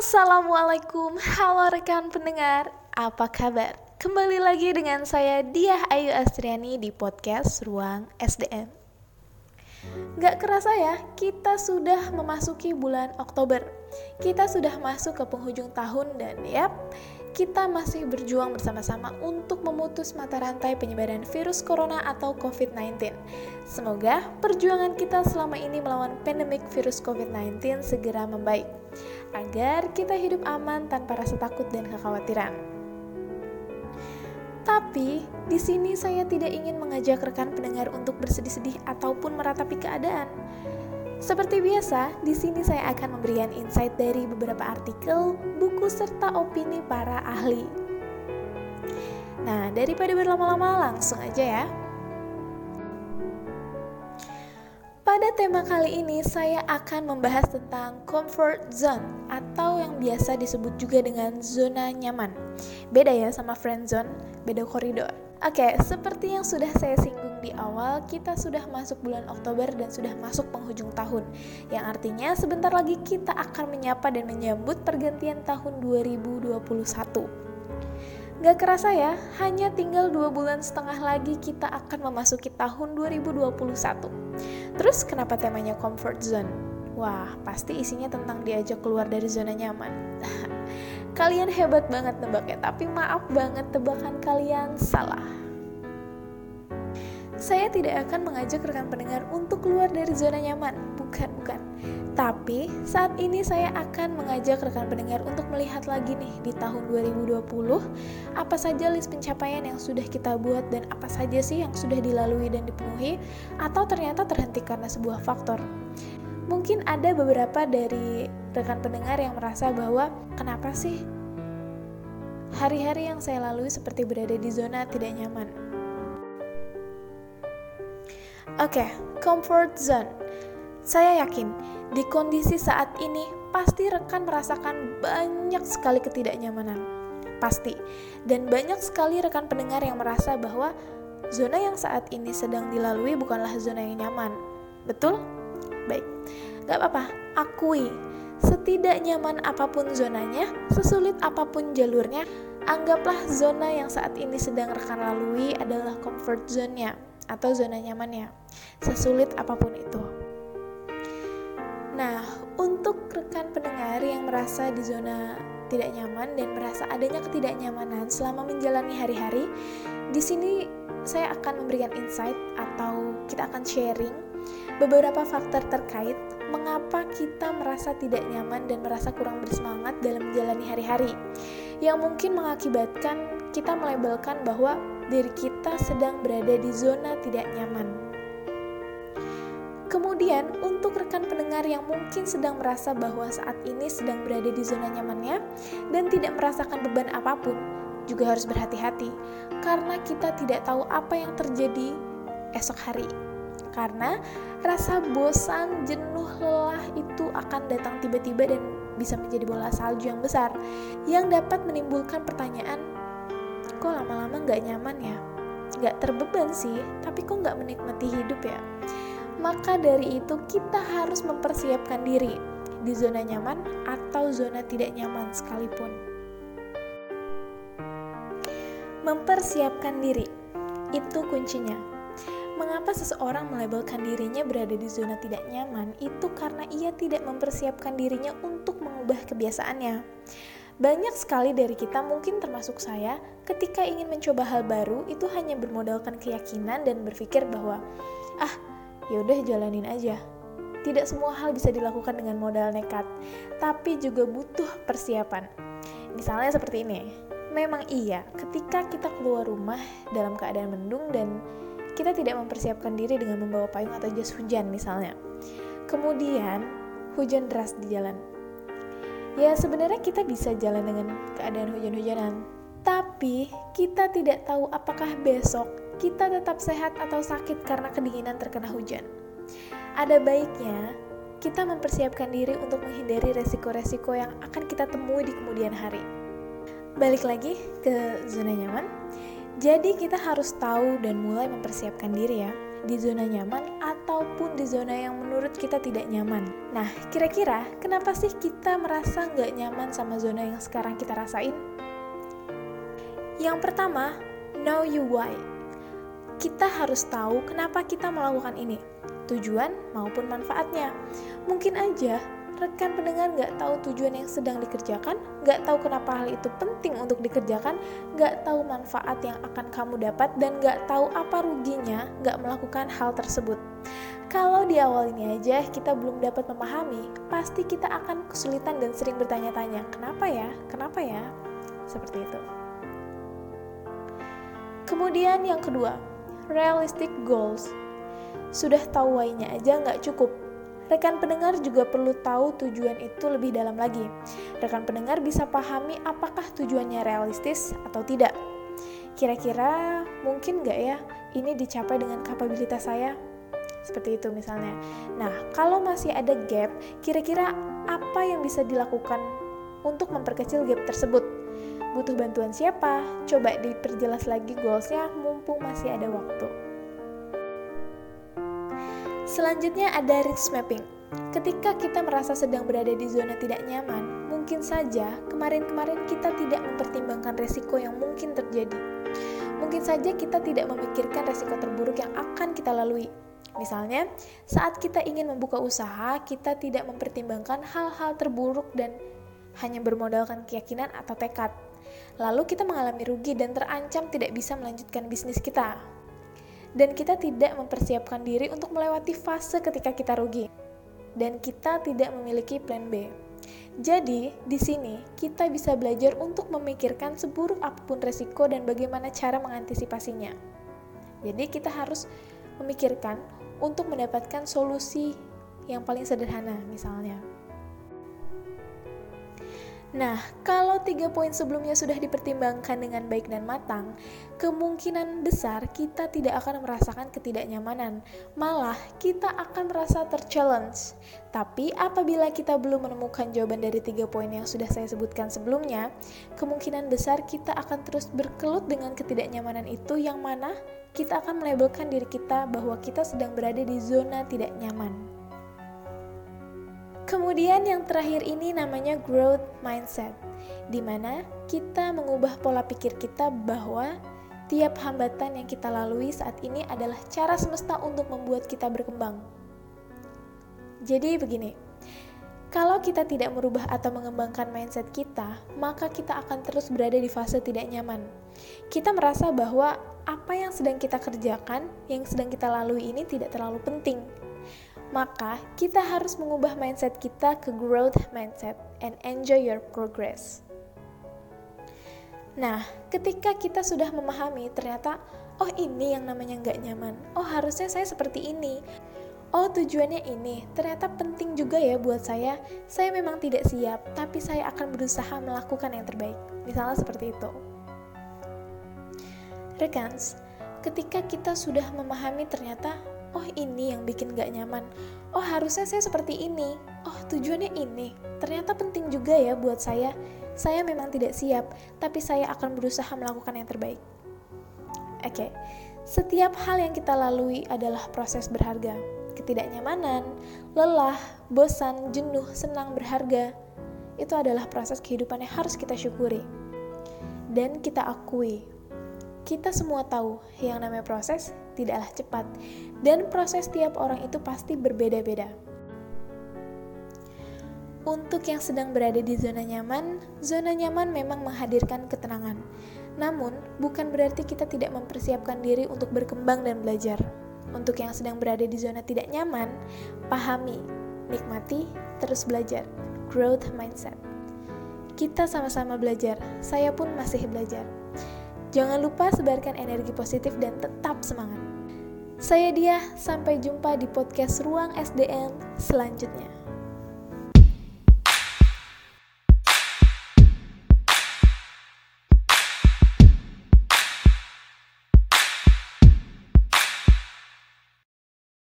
Assalamualaikum, halo rekan pendengar, apa kabar? Kembali lagi dengan saya Diah Ayu Astriani di podcast Ruang SDM. Gak kerasa ya, kita sudah memasuki bulan Oktober. Kita sudah masuk ke penghujung tahun dan yap, kita masih berjuang bersama-sama untuk memutus mata rantai penyebaran virus corona atau COVID-19. Semoga perjuangan kita selama ini melawan pandemik virus COVID-19 segera membaik agar kita hidup aman tanpa rasa takut dan kekhawatiran. Tapi, di sini saya tidak ingin mengajak rekan pendengar untuk bersedih-sedih ataupun meratapi keadaan. Seperti biasa, di sini saya akan memberikan insight dari beberapa artikel, buku, serta opini para ahli. Nah, daripada berlama-lama, langsung aja ya. Pada tema kali ini saya akan membahas tentang comfort zone atau yang biasa disebut juga dengan zona nyaman. Beda ya sama friend zone, beda koridor. Oke, seperti yang sudah saya singgung di awal, kita sudah masuk bulan Oktober dan sudah masuk penghujung tahun. Yang artinya sebentar lagi kita akan menyapa dan menyambut pergantian tahun 2021. Gak kerasa ya, hanya tinggal dua bulan setengah lagi kita akan memasuki tahun 2021. Terus kenapa temanya comfort zone? Wah, pasti isinya tentang diajak keluar dari zona nyaman. kalian hebat banget nebaknya, tapi maaf banget tebakan kalian salah. Saya tidak akan mengajak rekan pendengar untuk keluar dari zona nyaman, bukan, bukan. Tapi saat ini saya akan mengajak rekan pendengar untuk melihat lagi nih di tahun 2020 apa saja list pencapaian yang sudah kita buat dan apa saja sih yang sudah dilalui dan dipenuhi atau ternyata terhenti karena sebuah faktor. Mungkin ada beberapa dari rekan pendengar yang merasa bahwa kenapa sih hari-hari yang saya lalui seperti berada di zona tidak nyaman. Oke, okay, comfort zone. Saya yakin di kondisi saat ini, pasti rekan merasakan banyak sekali ketidaknyamanan. Pasti. Dan banyak sekali rekan pendengar yang merasa bahwa zona yang saat ini sedang dilalui bukanlah zona yang nyaman. Betul? Baik. Gak apa-apa, akui. Setidak nyaman apa pun zonanya, sesulit apa pun jalurnya, anggaplah zona yang saat ini sedang rekan lalui adalah comfort zone-nya atau zona nyamannya. Sesulit apa pun itu. Nah, untuk rekan pendengar yang merasa di zona tidak nyaman dan merasa adanya ketidaknyamanan selama menjalani hari-hari, di sini saya akan memberikan insight atau kita akan sharing beberapa faktor terkait mengapa kita merasa tidak nyaman dan merasa kurang bersemangat dalam menjalani hari-hari yang mungkin mengakibatkan kita melabelkan bahwa diri kita sedang berada di zona tidak nyaman. Kemudian, untuk rekan pendengar yang mungkin sedang merasa bahwa saat ini sedang berada di zona nyamannya dan tidak merasakan beban apa pun, juga harus berhati-hati karena kita tidak tahu apa yang terjadi esok hari. Karena rasa bosan, jenuh, lelah itu akan datang tiba-tiba dan bisa menjadi bola salju yang besar yang dapat menimbulkan pertanyaan, kok lama-lama nggak nyaman ya? Nggak terbeban sih, tapi kok nggak menikmati hidup ya? maka dari itu kita harus mempersiapkan diri di zona nyaman atau zona tidak nyaman sekalipun. Mempersiapkan diri itu kuncinya. Mengapa seseorang melabelkan dirinya berada di zona tidak nyaman? Itu karena ia tidak mempersiapkan dirinya untuk mengubah kebiasaannya. Banyak sekali dari kita, mungkin termasuk saya, ketika ingin mencoba hal baru, itu hanya bermodalkan keyakinan dan berpikir bahwa, "Ah, ya udah jalanin aja. Tidak semua hal bisa dilakukan dengan modal nekat, tapi juga butuh persiapan. Misalnya seperti ini. Memang iya, ketika kita keluar rumah dalam keadaan mendung dan kita tidak mempersiapkan diri dengan membawa payung atau jas hujan misalnya. Kemudian hujan deras di jalan. Ya sebenarnya kita bisa jalan dengan keadaan hujan-hujanan, tapi kita tidak tahu apakah besok kita tetap sehat atau sakit karena kedinginan terkena hujan. Ada baiknya kita mempersiapkan diri untuk menghindari resiko-resiko yang akan kita temui di kemudian hari. Balik lagi ke zona nyaman. Jadi kita harus tahu dan mulai mempersiapkan diri ya. di zona nyaman ataupun di zona yang menurut kita tidak nyaman. Nah, kira-kira kenapa sih kita merasa nggak nyaman sama zona yang sekarang kita rasain? Yang pertama, know you why. Kita harus tahu kenapa kita melakukan ini, tujuan maupun manfaatnya. Mungkin aja rekan pendengar nggak tahu tujuan yang sedang dikerjakan, nggak tahu kenapa hal itu penting untuk dikerjakan, nggak tahu manfaat yang akan kamu dapat, dan nggak tahu apa ruginya nggak melakukan hal tersebut. Kalau di awal ini aja kita belum dapat memahami, pasti kita akan kesulitan dan sering bertanya-tanya, kenapa ya, kenapa ya, seperti itu. Kemudian yang kedua, realistic goals. Sudah tahu why-nya aja nggak cukup, Rekan pendengar juga perlu tahu tujuan itu lebih dalam lagi. Rekan pendengar bisa pahami apakah tujuannya realistis atau tidak. Kira-kira mungkin nggak ya ini dicapai dengan kapabilitas saya? Seperti itu misalnya. Nah, kalau masih ada gap, kira-kira apa yang bisa dilakukan untuk memperkecil gap tersebut? Butuh bantuan siapa? Coba diperjelas lagi goalsnya mumpung masih ada waktu. Selanjutnya ada risk mapping. Ketika kita merasa sedang berada di zona tidak nyaman, mungkin saja kemarin-kemarin kita tidak mempertimbangkan resiko yang mungkin terjadi. Mungkin saja kita tidak memikirkan resiko terburuk yang akan kita lalui. Misalnya, saat kita ingin membuka usaha, kita tidak mempertimbangkan hal-hal terburuk dan hanya bermodalkan keyakinan atau tekad. Lalu kita mengalami rugi dan terancam tidak bisa melanjutkan bisnis kita dan kita tidak mempersiapkan diri untuk melewati fase ketika kita rugi, dan kita tidak memiliki plan B. Jadi, di sini kita bisa belajar untuk memikirkan seburuk apa pun resiko dan bagaimana cara mengantisipasinya. Jadi, kita harus memikirkan untuk mendapatkan solusi yang paling sederhana, misalnya. Nah, kalau tiga poin sebelumnya sudah dipertimbangkan dengan baik dan matang, kemungkinan besar kita tidak akan merasakan ketidaknyamanan, malah kita akan merasa terchallenge. Tapi apabila kita belum menemukan jawaban dari tiga poin yang sudah saya sebutkan sebelumnya, kemungkinan besar kita akan terus berkelut dengan ketidaknyamanan itu yang mana kita akan melabelkan diri kita bahwa kita sedang berada di zona tidak nyaman. Kemudian yang terakhir ini namanya growth mindset, di mana kita mengubah pola pikir kita bahwa tiap hambatan yang kita lalui saat ini adalah cara semesta untuk membuat kita berkembang. Jadi begini, kalau kita tidak merubah atau mengembangkan mindset kita, maka kita akan terus berada di fase tidak nyaman. Kita merasa bahwa apa yang sedang kita kerjakan, yang sedang kita lalui ini tidak terlalu penting, maka kita harus mengubah mindset kita ke growth mindset and enjoy your progress. Nah, ketika kita sudah memahami ternyata, oh ini yang namanya nggak nyaman, oh harusnya saya seperti ini, oh tujuannya ini, ternyata penting juga ya buat saya, saya memang tidak siap, tapi saya akan berusaha melakukan yang terbaik. Misalnya seperti itu. Rekans, ketika kita sudah memahami ternyata oh ini yang bikin gak nyaman, oh harusnya saya seperti ini, oh tujuannya ini, ternyata penting juga ya buat saya, saya memang tidak siap, tapi saya akan berusaha melakukan yang terbaik. Oke, okay. setiap hal yang kita lalui adalah proses berharga. Ketidaknyamanan, lelah, bosan, jenuh, senang, berharga, itu adalah proses kehidupan yang harus kita syukuri. Dan kita akui kita semua tahu yang namanya proses tidaklah cepat dan proses tiap orang itu pasti berbeda-beda. Untuk yang sedang berada di zona nyaman, zona nyaman memang menghadirkan ketenangan. Namun, bukan berarti kita tidak mempersiapkan diri untuk berkembang dan belajar. Untuk yang sedang berada di zona tidak nyaman, pahami, nikmati, terus belajar. Growth mindset. Kita sama-sama belajar. Saya pun masih belajar. Jangan lupa sebarkan energi positif dan tetap semangat. Saya Dia, sampai jumpa di podcast Ruang SDM selanjutnya.